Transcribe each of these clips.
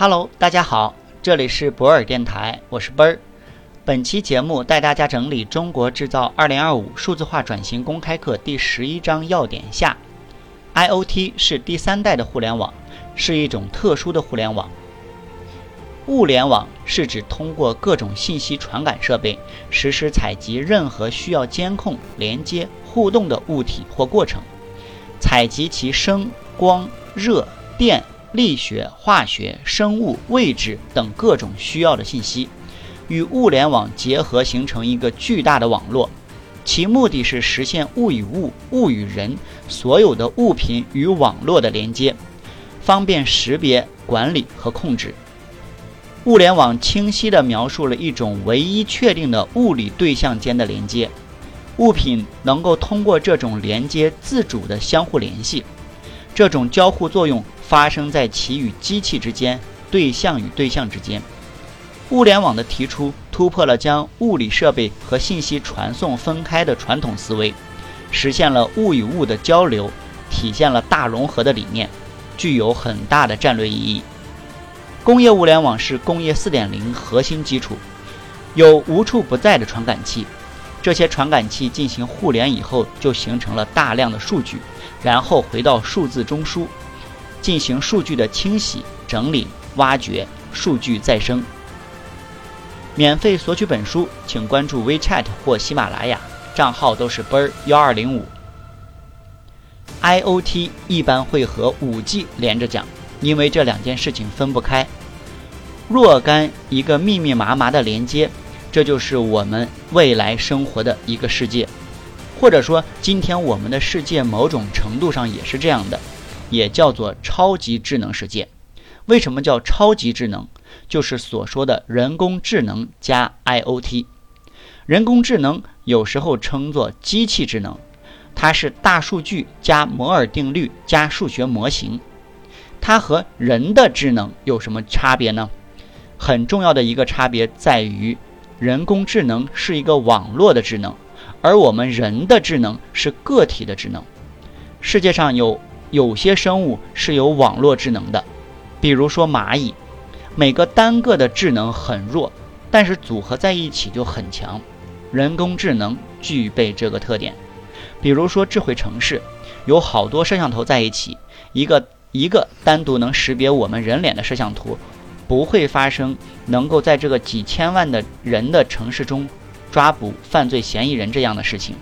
Hello，大家好，这里是博尔电台，我是奔儿。本期节目带大家整理《中国制造2025数字化转型公开课》第十一章要点下：IoT 是第三代的互联网，是一种特殊的互联网。物联网是指通过各种信息传感设备实时采集任何需要监控、连接、互动的物体或过程，采集其声、光、热、电。力学、化学、生物、位置等各种需要的信息，与物联网结合，形成一个巨大的网络。其目的是实现物与物、物与人所有的物品与网络的连接，方便识别、管理和控制。物联网清晰地描述了一种唯一确定的物理对象间的连接，物品能够通过这种连接自主地相互联系，这种交互作用。发生在其与机器之间、对象与对象之间。物联网的提出突破了将物理设备和信息传送分开的传统思维，实现了物与物的交流，体现了大融合的理念，具有很大的战略意义。工业物联网是工业4.0核心基础，有无处不在的传感器，这些传感器进行互联以后，就形成了大量的数据，然后回到数字中枢。进行数据的清洗、整理、挖掘，数据再生。免费索取本书，请关注 WeChat 或喜马拉雅，账号都是奔儿幺二零五。IOT 一般会和 5G 连着讲，因为这两件事情分不开。若干一个密密麻麻的连接，这就是我们未来生活的一个世界，或者说今天我们的世界某种程度上也是这样的。也叫做超级智能世界。为什么叫超级智能？就是所说的人工智能加 IOT。人工智能有时候称作机器智能，它是大数据加摩尔定律加数学模型。它和人的智能有什么差别呢？很重要的一个差别在于，人工智能是一个网络的智能，而我们人的智能是个体的智能。世界上有。有些生物是有网络智能的，比如说蚂蚁，每个单个的智能很弱，但是组合在一起就很强。人工智能具备这个特点。比如说智慧城市，有好多摄像头在一起，一个一个单独能识别我们人脸的摄像头，不会发生能够在这个几千万的人的城市中抓捕犯罪嫌疑人这样的事情。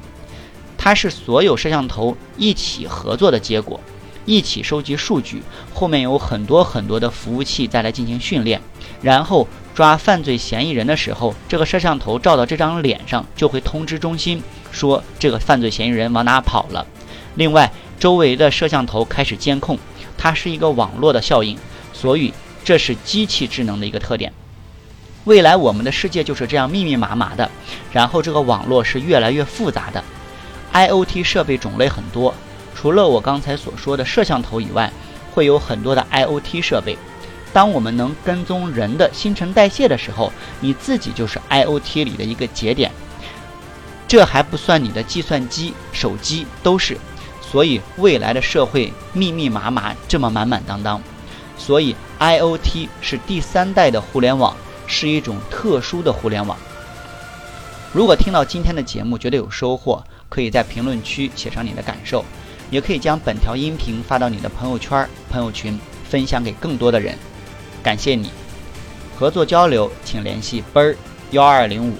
它是所有摄像头一起合作的结果。一起收集数据，后面有很多很多的服务器再来进行训练，然后抓犯罪嫌疑人的时候，这个摄像头照到这张脸上，就会通知中心说这个犯罪嫌疑人往哪跑了。另外，周围的摄像头开始监控，它是一个网络的效应，所以这是机器智能的一个特点。未来我们的世界就是这样密密麻麻的，然后这个网络是越来越复杂的，IOT 设备种类很多。除了我刚才所说的摄像头以外，会有很多的 IOT 设备。当我们能跟踪人的新陈代谢的时候，你自己就是 IOT 里的一个节点。这还不算你的计算机、手机都是。所以未来的社会密密麻麻，这么满满当当。所以 IOT 是第三代的互联网，是一种特殊的互联网。如果听到今天的节目觉得有收获，可以在评论区写上你的感受。也可以将本条音频发到你的朋友圈、朋友群，分享给更多的人。感谢你，合作交流请联系奔儿幺二零五。